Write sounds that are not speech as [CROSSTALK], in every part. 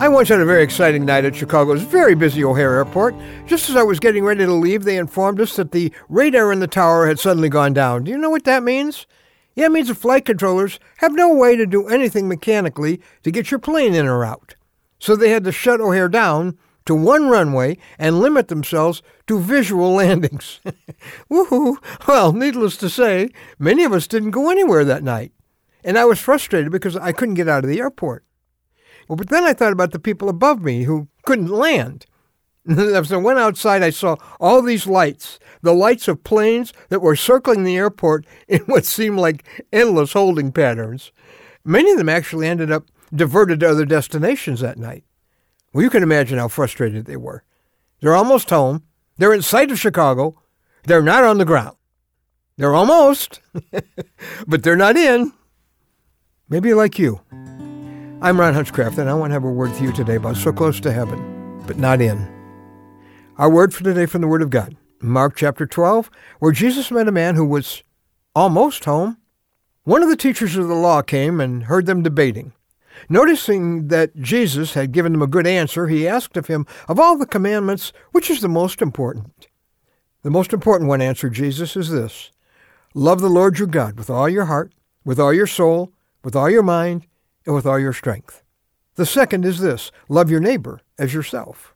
I once had a very exciting night at Chicago's very busy O'Hare Airport. Just as I was getting ready to leave, they informed us that the radar in the tower had suddenly gone down. Do you know what that means? Yeah, it means the flight controllers have no way to do anything mechanically to get your plane in or out. So they had to shut O'Hare down to one runway and limit themselves to visual [LAUGHS] landings. [LAUGHS] Woohoo! Well, needless to say, many of us didn't go anywhere that night. And I was frustrated because I couldn't get out of the airport. Well, but then I thought about the people above me who couldn't land. [LAUGHS] As I went outside, I saw all these lights, the lights of planes that were circling the airport [LAUGHS] in what seemed like endless holding patterns. Many of them actually ended up diverted to other destinations that night. Well, you can imagine how frustrated they were. They're almost home. They're in sight of Chicago. They're not on the ground. They're almost, [LAUGHS] but they're not in. Maybe like you. I'm Ron Hutchcraft, and I want to have a word with you today about so close to heaven, but not in. Our word for today from the Word of God, Mark chapter 12, where Jesus met a man who was almost home. One of the teachers of the law came and heard them debating. Noticing that Jesus had given them a good answer, he asked of him, Of all the commandments, which is the most important? The most important one, answered Jesus, is this Love the Lord your God with all your heart, with all your soul, with all your mind, and with all your strength. The second is this love your neighbor as yourself.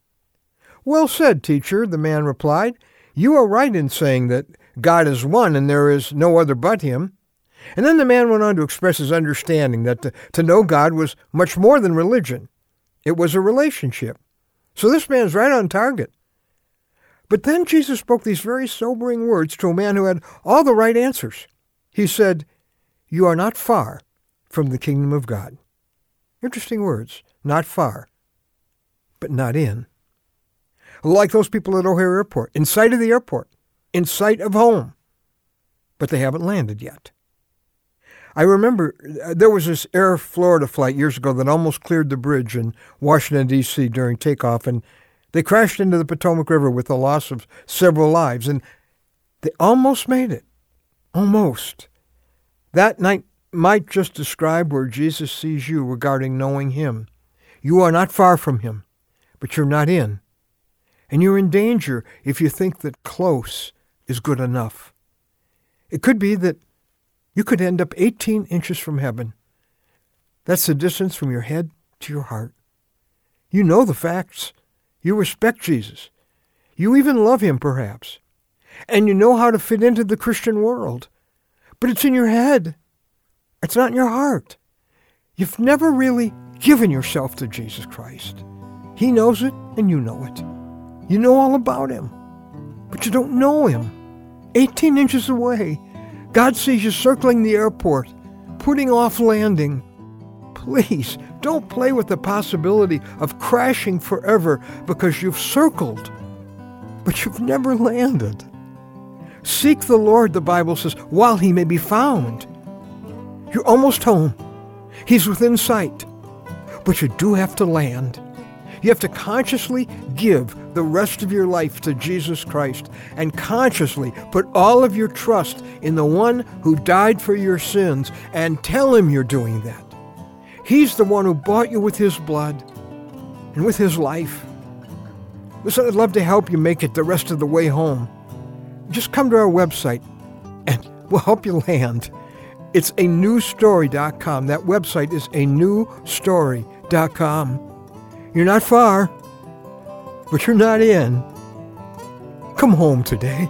Well said, teacher, the man replied. You are right in saying that God is one and there is no other but him. And then the man went on to express his understanding that to, to know God was much more than religion. It was a relationship. So this man's right on target. But then Jesus spoke these very sobering words to a man who had all the right answers. He said, You are not far from the kingdom of God. Interesting words. Not far, but not in. Like those people at O'Hare Airport, in sight of the airport, in sight of home, but they haven't landed yet. I remember uh, there was this Air Florida flight years ago that almost cleared the bridge in Washington, D.C. during takeoff, and they crashed into the Potomac River with the loss of several lives, and they almost made it. Almost. That night, might just describe where Jesus sees you regarding knowing Him. You are not far from Him, but you're not in. And you're in danger if you think that close is good enough. It could be that you could end up 18 inches from heaven. That's the distance from your head to your heart. You know the facts. You respect Jesus. You even love him, perhaps. And you know how to fit into the Christian world. But it's in your head. It's not in your heart. You've never really given yourself to Jesus Christ. He knows it, and you know it. You know all about him, but you don't know him. 18 inches away, God sees you circling the airport, putting off landing. Please don't play with the possibility of crashing forever because you've circled, but you've never landed. Seek the Lord, the Bible says, while he may be found. You're almost home. He's within sight. But you do have to land. You have to consciously give the rest of your life to Jesus Christ and consciously put all of your trust in the one who died for your sins and tell him you're doing that. He's the one who bought you with his blood and with his life. Listen, I'd love to help you make it the rest of the way home. Just come to our website and we'll help you land. It's anewstory.com. That website is anewstory.com. You're not far, but you're not in. Come home today.